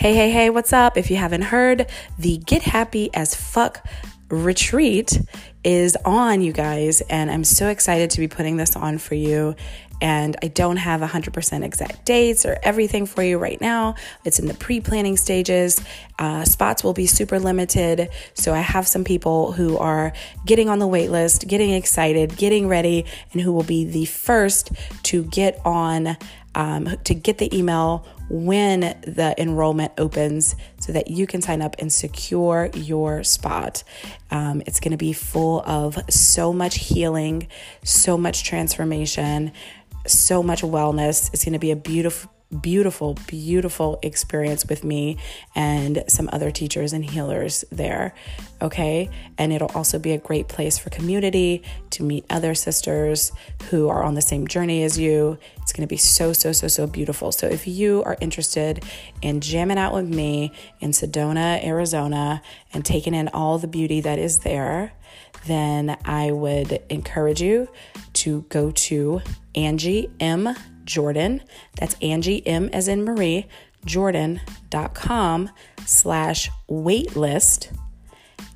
Hey, hey, hey, what's up? If you haven't heard, the Get Happy as Fuck retreat is on, you guys, and I'm so excited to be putting this on for you. And I don't have 100% exact dates or everything for you right now. It's in the pre planning stages. Uh, spots will be super limited. So I have some people who are getting on the wait list, getting excited, getting ready, and who will be the first to get on, um, to get the email when the enrollment opens so that you can sign up and secure your spot. Um, it's going to be full of so much healing, so much transformation, so much wellness. It's going to be a beautiful beautiful, beautiful experience with me and some other teachers and healers there. Okay. And it'll also be a great place for community to meet other sisters who are on the same journey as you. It's going to be so, so, so, so beautiful. So if you are interested in jamming out with me in Sedona, Arizona, and taking in all the beauty that is there, then I would encourage you to go to Angie M Jordan. That's Angie M as in Marie, Jordan.com slash waitlist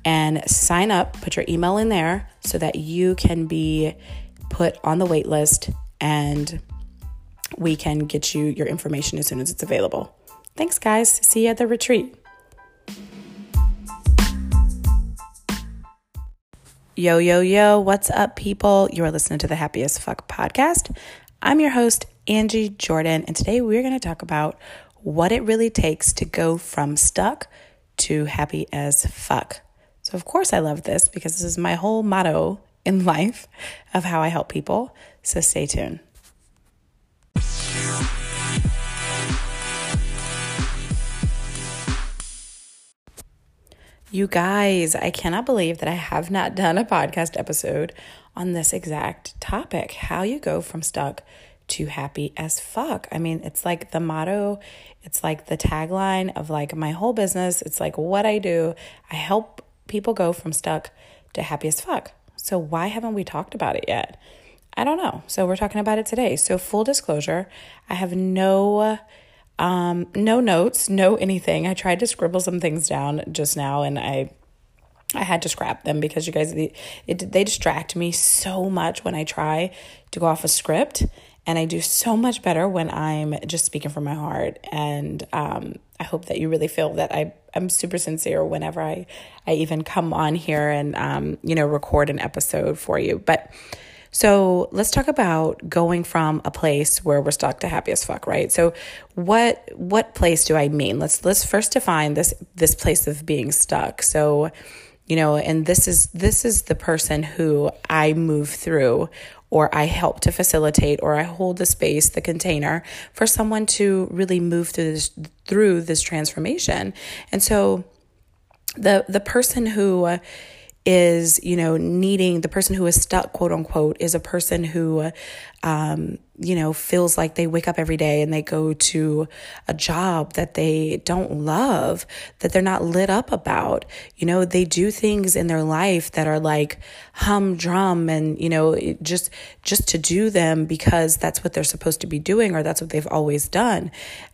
and sign up, put your email in there so that you can be put on the waitlist and we can get you your information as soon as it's available. Thanks, guys. See you at the retreat. Yo, yo, yo, what's up, people? You are listening to the Happy as Fuck podcast. I'm your host, Angie Jordan, and today we're going to talk about what it really takes to go from stuck to happy as fuck. So, of course, I love this because this is my whole motto in life of how I help people. So, stay tuned. You guys, I cannot believe that I have not done a podcast episode on this exact topic how you go from stuck to happy as fuck. I mean, it's like the motto, it's like the tagline of like my whole business. It's like what I do. I help people go from stuck to happy as fuck. So why haven't we talked about it yet? I don't know. So we're talking about it today. So full disclosure, I have no um no notes, no anything. I tried to scribble some things down just now and I I had to scrap them because you guys it, they distract me so much when I try to go off a script and I do so much better when I'm just speaking from my heart. And um, I hope that you really feel that I, I'm super sincere whenever I, I even come on here and, um, you know, record an episode for you. But so let's talk about going from a place where we're stuck to happy as fuck, right? So what what place do I mean? Let's let's first define this this place of being stuck. So you know and this is this is the person who i move through or I help to facilitate or I hold the space, the container for someone to really move through this through this transformation. And so the the person who is you know needing the person who is stuck quote unquote is a person who um, you know feels like they wake up every day and they go to a job that they don't love that they're not lit up about you know they do things in their life that are like humdrum and you know just just to do them because that's what they're supposed to be doing or that's what they've always done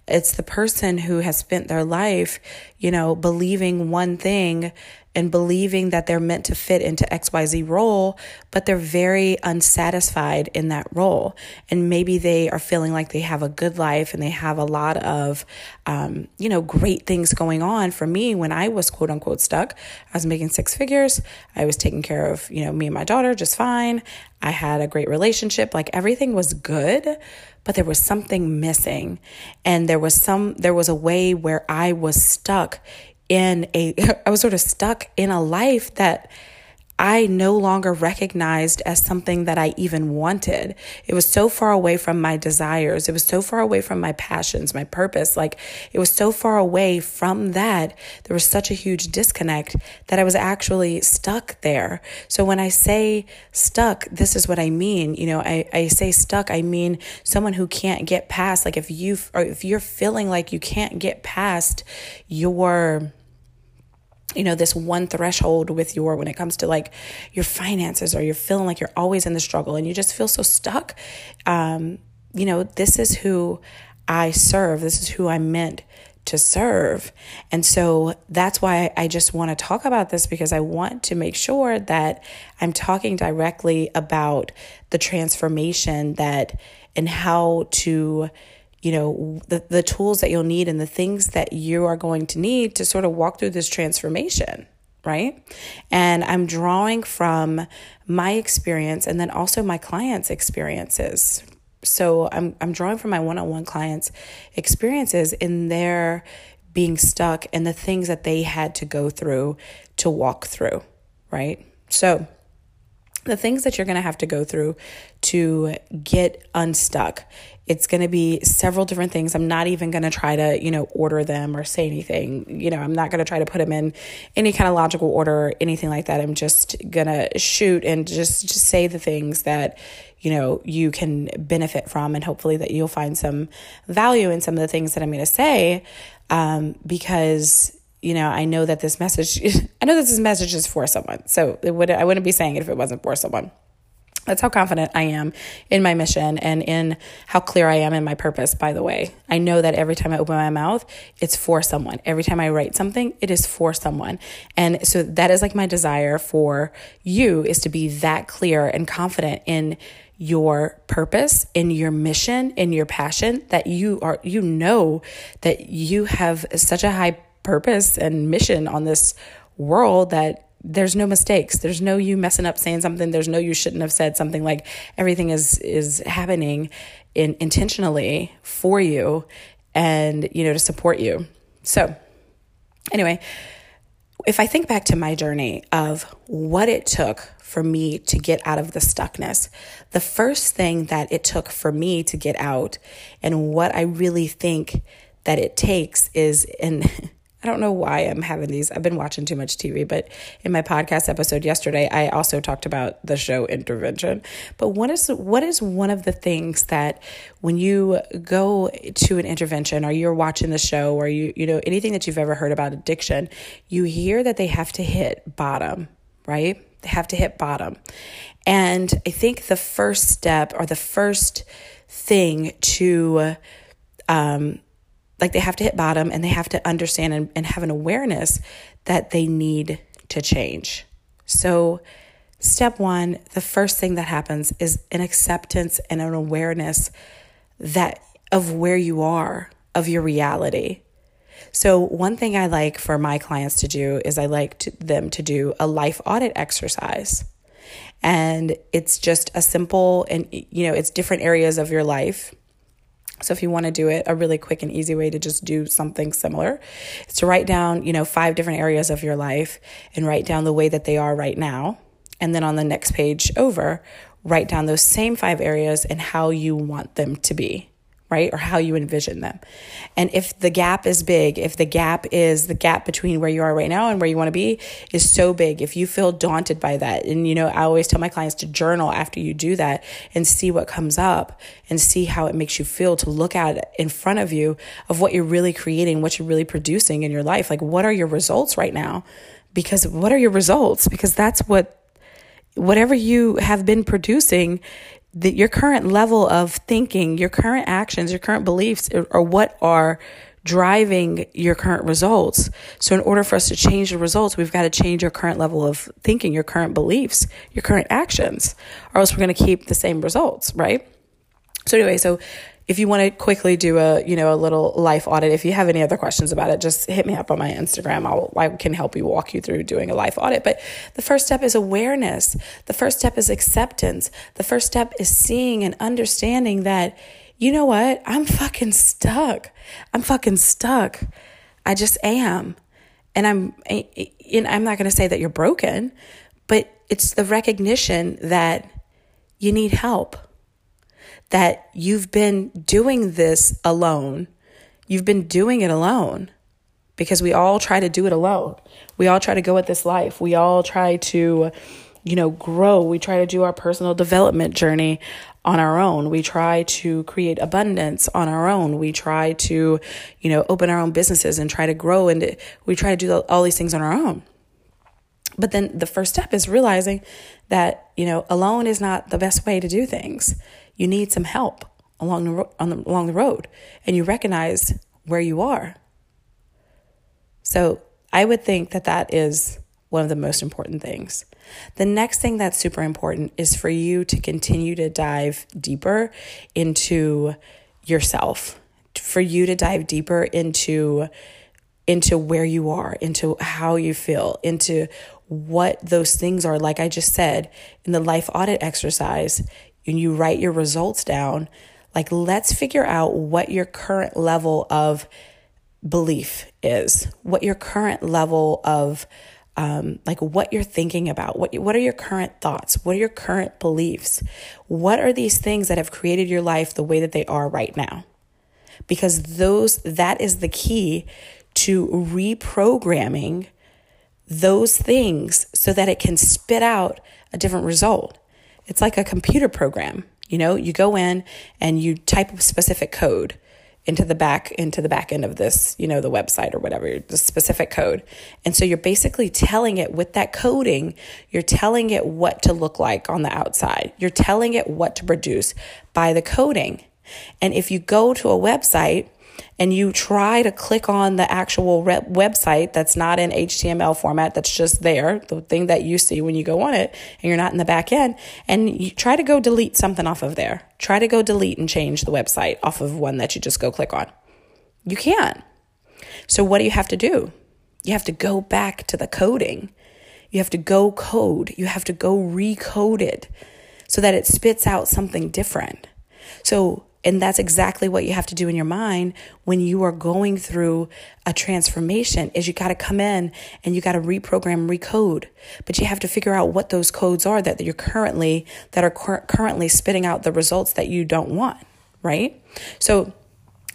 it's the person who has spent their life you know believing one thing and believing that they're meant to fit into XYZ role, but they're very unsatisfied in that role. And maybe they are feeling like they have a good life and they have a lot of, um, you know, great things going on. For me, when I was quote unquote stuck, I was making six figures. I was taking care of, you know, me and my daughter just fine. I had a great relationship. Like everything was good, but there was something missing. And there was some, there was a way where I was stuck in a, I was sort of stuck in a life that I no longer recognized as something that I even wanted. It was so far away from my desires. It was so far away from my passions, my purpose. Like it was so far away from that. There was such a huge disconnect that I was actually stuck there. So when I say stuck, this is what I mean. You know, I, I say stuck, I mean someone who can't get past, like if you, or if you're feeling like you can't get past your, you know this one threshold with your when it comes to like your finances or you're feeling like you're always in the struggle and you just feel so stuck um, you know this is who i serve this is who i'm meant to serve. And so that's why I just want to talk about this because I want to make sure that I'm talking directly about the transformation that and how to you know the, the tools that you'll need and the things that you are going to need to sort of walk through this transformation right and i'm drawing from my experience and then also my clients experiences so I'm I'm drawing from my one-on-one clients experiences in their being stuck and the things that they had to go through to walk through, right? So the things that you're going to have to go through to get unstuck it's going to be several different things. I'm not even going to try to you know order them or say anything. You know i'm not going to try to put them in any kind of logical order or anything like that. I'm just going to shoot and just, just say the things that you know you can benefit from and hopefully that you'll find some value in some of the things that i'm going to say um, because you know, I know that this message, I know that this message is for someone. So would, I wouldn't be saying it if it wasn't for someone. That's how confident I am in my mission and in how clear I am in my purpose, by the way. I know that every time I open my mouth, it's for someone. Every time I write something, it is for someone. And so that is like my desire for you is to be that clear and confident in your purpose, in your mission, in your passion that you are, you know that you have such a high purpose and mission on this world that there's no mistakes. There's no you messing up saying something. There's no you shouldn't have said something. Like everything is is happening in intentionally for you and you know to support you. So anyway if i think back to my journey of what it took for me to get out of the stuckness the first thing that it took for me to get out and what i really think that it takes is and I don't know why I'm having these. I've been watching too much TV, but in my podcast episode yesterday, I also talked about the show Intervention. But what is what is one of the things that when you go to an intervention or you're watching the show or you you know anything that you've ever heard about addiction, you hear that they have to hit bottom, right? They have to hit bottom. And I think the first step or the first thing to um like they have to hit bottom and they have to understand and, and have an awareness that they need to change. So, step one, the first thing that happens is an acceptance and an awareness that of where you are, of your reality. So, one thing I like for my clients to do is I like to, them to do a life audit exercise. And it's just a simple and, you know, it's different areas of your life so if you want to do it, a really quick and easy way to just do something similar is to write down, you know, five different areas of your life and write down the way that they are right now. And then on the next page over, write down those same five areas and how you want them to be right? Or how you envision them. And if the gap is big, if the gap is the gap between where you are right now and where you want to be is so big, if you feel daunted by that, and you know, I always tell my clients to journal after you do that and see what comes up and see how it makes you feel to look at in front of you of what you're really creating, what you're really producing in your life. Like, what are your results right now? Because what are your results? Because that's what whatever you have been producing that your current level of thinking, your current actions, your current beliefs are what are driving your current results. So in order for us to change the results, we've got to change your current level of thinking, your current beliefs, your current actions, or else we're going to keep the same results, right? So anyway, so if you want to quickly do a you know a little life audit if you have any other questions about it just hit me up on my instagram. I'll, i can help you walk you through doing a life audit. But the first step is awareness. The first step is acceptance. The first step is seeing and understanding that you know what? I'm fucking stuck. I'm fucking stuck. I just am. And i'm and i'm not going to say that you're broken but it's the recognition that you need help that you've been doing this alone. You've been doing it alone because we all try to do it alone. We all try to go at this life. We all try to, you know, grow. We try to do our personal development journey on our own. We try to create abundance on our own. We try to, you know, open our own businesses and try to grow and we try to do all these things on our own. But then the first step is realizing that, you know, alone is not the best way to do things you need some help along the, on the, along the road and you recognize where you are So I would think that that is one of the most important things. The next thing that's super important is for you to continue to dive deeper into yourself, for you to dive deeper into into where you are, into how you feel, into what those things are. Like I just said in the life audit exercise, and you write your results down, like let's figure out what your current level of belief is, what your current level of um, like what you're thinking about. What what are your current thoughts? What are your current beliefs? What are these things that have created your life the way that they are right now? Because those that is the key to reprogramming those things so that it can spit out a different result. It's like a computer program. You know, you go in and you type a specific code into the back into the back end of this, you know, the website or whatever, the specific code. And so you're basically telling it with that coding, you're telling it what to look like on the outside. You're telling it what to produce by the coding. And if you go to a website and you try to click on the actual rep- website that's not in HTML format, that's just there, the thing that you see when you go on it, and you're not in the back end, and you try to go delete something off of there. Try to go delete and change the website off of one that you just go click on. You can't. So, what do you have to do? You have to go back to the coding. You have to go code. You have to go recode it so that it spits out something different. So, and that's exactly what you have to do in your mind when you are going through a transformation is you got to come in and you got to reprogram, recode. But you have to figure out what those codes are that you're currently that are cur- currently spitting out the results that you don't want, right? So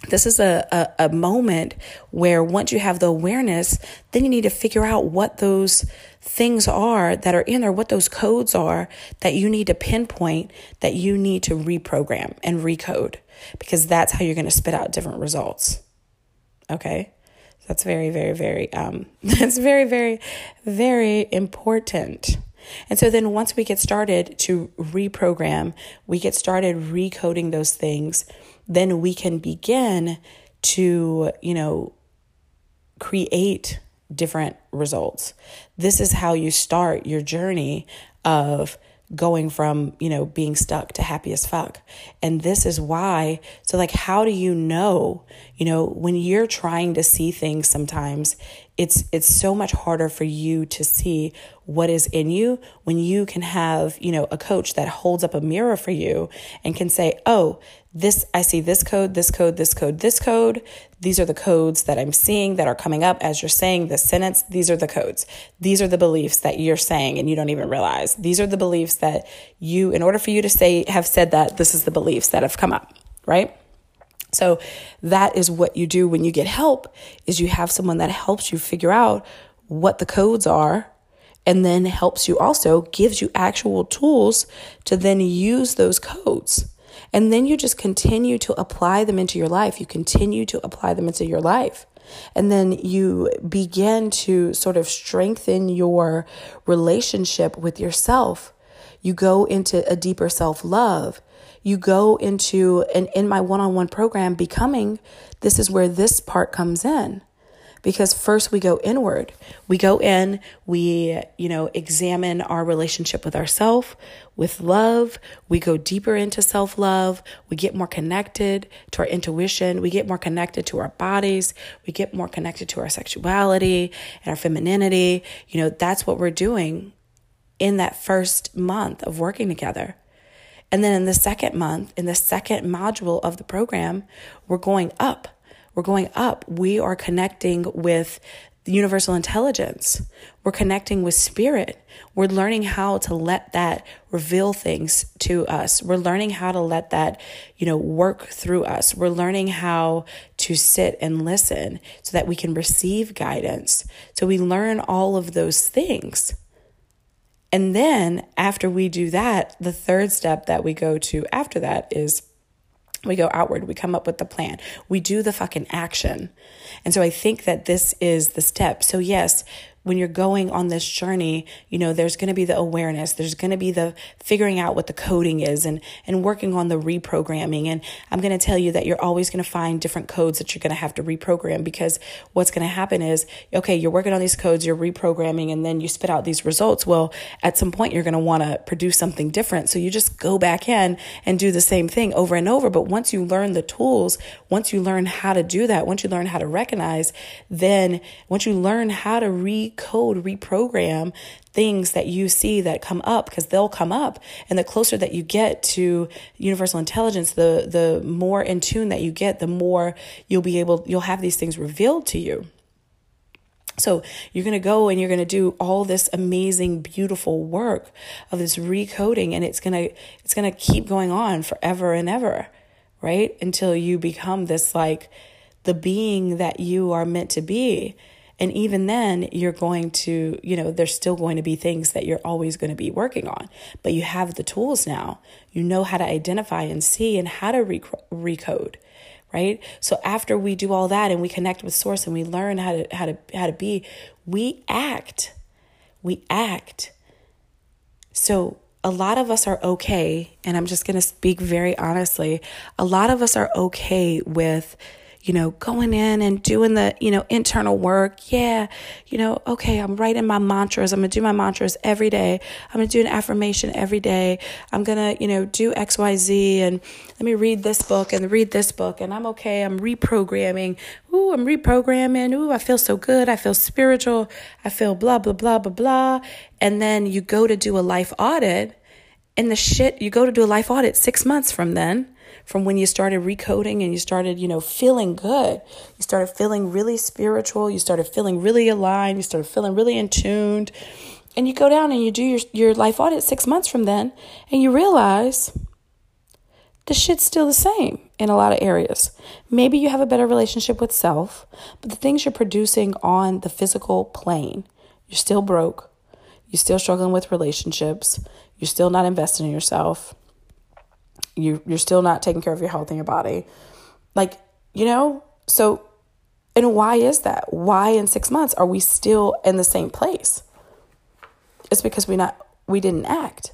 this is a, a, a moment where once you have the awareness, then you need to figure out what those things are that are in there, what those codes are that you need to pinpoint, that you need to reprogram and recode, because that's how you're going to spit out different results. Okay. That's very, very, very, um, that's very, very, very important. And so then once we get started to reprogram, we get started recoding those things, then we can begin to, you know, create different results. This is how you start your journey of going from, you know, being stuck to happy as fuck. And this is why, so like, how do you know, you know, when you're trying to see things sometimes, it's, it's so much harder for you to see what is in you when you can have, you know, a coach that holds up a mirror for you and can say, oh, this, I see this code, this code, this code, this code. These are the codes that I'm seeing that are coming up as you're saying this sentence. These are the codes. These are the beliefs that you're saying and you don't even realize. These are the beliefs that you, in order for you to say, have said that, this is the beliefs that have come up, right? So that is what you do when you get help is you have someone that helps you figure out what the codes are and then helps you also gives you actual tools to then use those codes. And then you just continue to apply them into your life. You continue to apply them into your life. And then you begin to sort of strengthen your relationship with yourself. You go into a deeper self love. You go into, and in my one on one program, becoming, this is where this part comes in because first we go inward. We go in, we, you know, examine our relationship with ourselves, with love. We go deeper into self love. We get more connected to our intuition. We get more connected to our bodies. We get more connected to our sexuality and our femininity. You know, that's what we're doing in that first month of working together. And then in the second month, in the second module of the program, we're going up we're going up. We are connecting with universal intelligence. We're connecting with spirit. We're learning how to let that reveal things to us. We're learning how to let that, you know, work through us. We're learning how to sit and listen so that we can receive guidance. So we learn all of those things. And then after we do that, the third step that we go to after that is we go outward. We come up with the plan. We do the fucking action. And so I think that this is the step. So, yes, when you're going on this journey, you know, there's going to be the awareness, there's going to be the figuring out what the coding is and and working on the reprogramming. And I'm going to tell you that you're always going to find different codes that you're going to have to reprogram because what's going to happen is, okay, you're working on these codes, you're reprogramming, and then you spit out these results. Well, at some point, you're going to want to produce something different. So you just go back in and do the same thing over and over. But once you learn the tools, once you learn how to do that, once you learn how to recognize, then once you learn how to recode, reprogram things that you see that come up because they'll come up and the closer that you get to universal intelligence the the more in tune that you get the more you'll be able you'll have these things revealed to you so you're going to go and you're going to do all this amazing beautiful work of this recoding and it's going to it's going to keep going on forever and ever, right? Until you become this like the being that you are meant to be. And even then, you're going to, you know, there's still going to be things that you're always going to be working on, but you have the tools now. You know how to identify and see and how to recode right? So after we do all that and we connect with source and we learn how to how to how to be, we act. We act. So a lot of us are okay, and I'm just going to speak very honestly. A lot of us are okay with you know, going in and doing the, you know, internal work. Yeah, you know, okay, I'm writing my mantras. I'm going to do my mantras every day. I'm going to do an affirmation every day. I'm going to, you know, do XYZ and let me read this book and read this book and I'm okay. I'm reprogramming. Ooh, I'm reprogramming. Ooh, I feel so good. I feel spiritual. I feel blah, blah, blah, blah, blah. And then you go to do a life audit and the shit, you go to do a life audit six months from then from when you started recoding and you started, you know, feeling good. You started feeling really spiritual. You started feeling really aligned. You started feeling really in tuned. And you go down and you do your, your life audit six months from then, and you realize the shit's still the same in a lot of areas. Maybe you have a better relationship with self, but the things you're producing on the physical plane, you're still broke. You're still struggling with relationships. You're still not investing in yourself you you're still not taking care of your health and your body. Like, you know, so and why is that? Why in 6 months are we still in the same place? It's because we not we didn't act.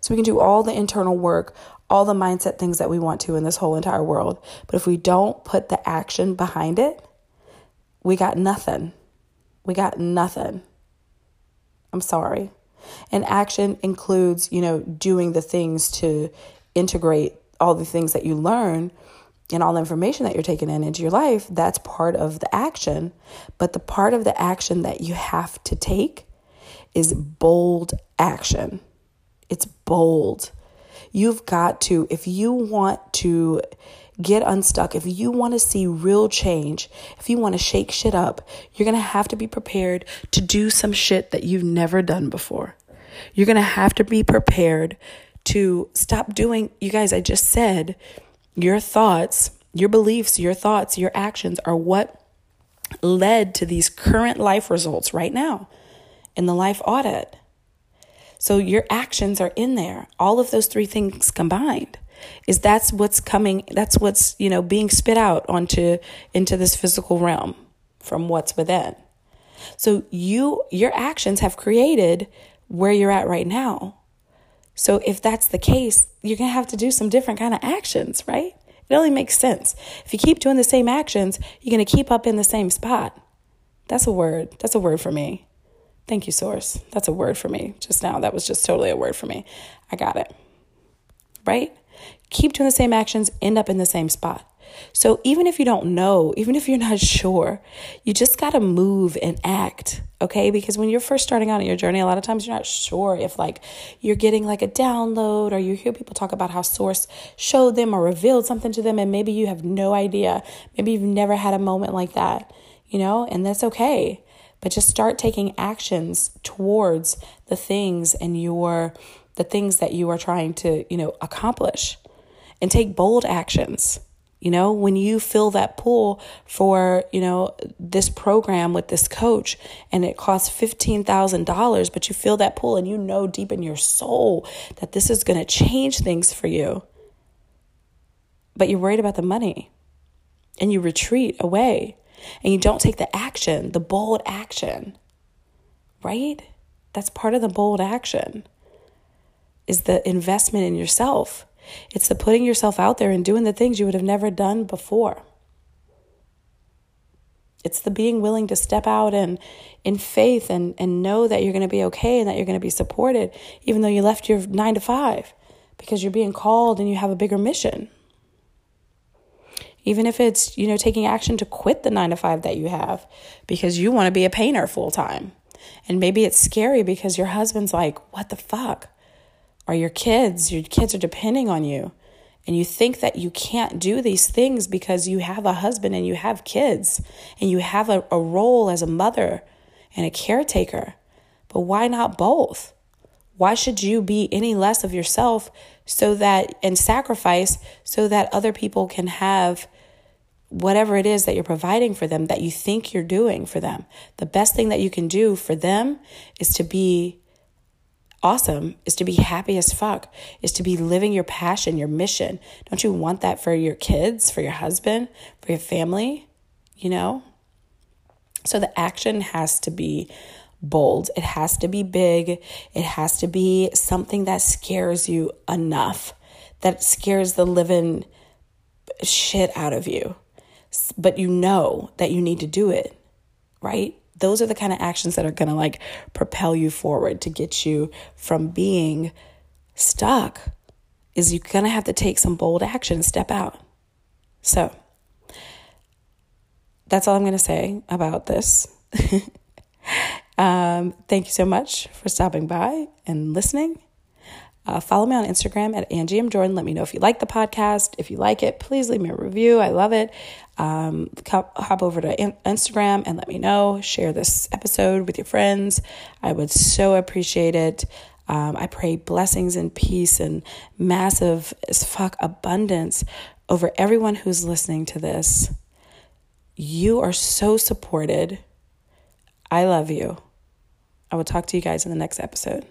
So we can do all the internal work, all the mindset things that we want to in this whole entire world. But if we don't put the action behind it, we got nothing. We got nothing. I'm sorry. And action includes, you know, doing the things to integrate all the things that you learn and all the information that you're taking in into your life, that's part of the action. But the part of the action that you have to take is bold action. It's bold. You've got to, if you want to get unstuck, if you want to see real change, if you want to shake shit up, you're going to have to be prepared to do some shit that you've never done before. You're going to have to be prepared to stop doing, you guys, I just said your thoughts, your beliefs, your thoughts, your actions are what led to these current life results right now in the life audit. So your actions are in there. All of those three things combined is that's what's coming, that's what's, you know, being spit out onto into this physical realm from what's within. So you your actions have created where you're at right now. So if that's the case, you're going to have to do some different kind of actions, right? It only makes sense. If you keep doing the same actions, you're going to keep up in the same spot. That's a word. That's a word for me. Thank you, Source. That's a word for me just now. That was just totally a word for me. I got it. Right? Keep doing the same actions, end up in the same spot. So even if you don't know, even if you're not sure, you just got to move and act, okay? Because when you're first starting out on your journey, a lot of times you're not sure if like you're getting like a download or you hear people talk about how source showed them or revealed something to them and maybe you have no idea. Maybe you've never had a moment like that, you know? And that's okay. But just start taking actions towards the things and your the things that you are trying to, you know, accomplish. And take bold actions you know, when you fill that pool for, you know, this program with this coach and it costs $15,000, but you fill that pool and you know deep in your soul that this is going to change things for you. But you're worried about the money and you retreat away and you don't take the action, the bold action. right? That's part of the bold action. Is the investment in yourself. It's the putting yourself out there and doing the things you would have never done before. It's the being willing to step out and in faith and, and know that you're going to be okay and that you're going to be supported, even though you left your nine to five because you're being called and you have a bigger mission. Even if it's, you know, taking action to quit the nine to five that you have because you want to be a painter full time. And maybe it's scary because your husband's like, what the fuck? Or your kids, your kids are depending on you and you think that you can't do these things because you have a husband and you have kids and you have a, a role as a mother and a caretaker. But why not both? Why should you be any less of yourself so that and sacrifice so that other people can have whatever it is that you're providing for them that you think you're doing for them? The best thing that you can do for them is to be awesome is to be happy as fuck, is to be living your passion, your mission. Don't you want that for your kids, for your husband, for your family? You know? So the action has to be bold. It has to be big. It has to be something that scares you enough, that scares the living shit out of you. But you know that you need to do it, right? Those are the kind of actions that are going to like propel you forward to get you from being stuck is you're going to have to take some bold action and step out. So that's all i'm going to say about this. Um, thank you so much for stopping by and listening uh, follow me on Instagram at Angie M. Jordan. Let me know if you like the podcast. If you like it, please leave me a review. I love it. Um, hop over to Instagram and let me know. Share this episode with your friends. I would so appreciate it. Um, I pray blessings and peace and massive as fuck abundance over everyone who's listening to this. You are so supported. I love you. I will talk to you guys in the next episode.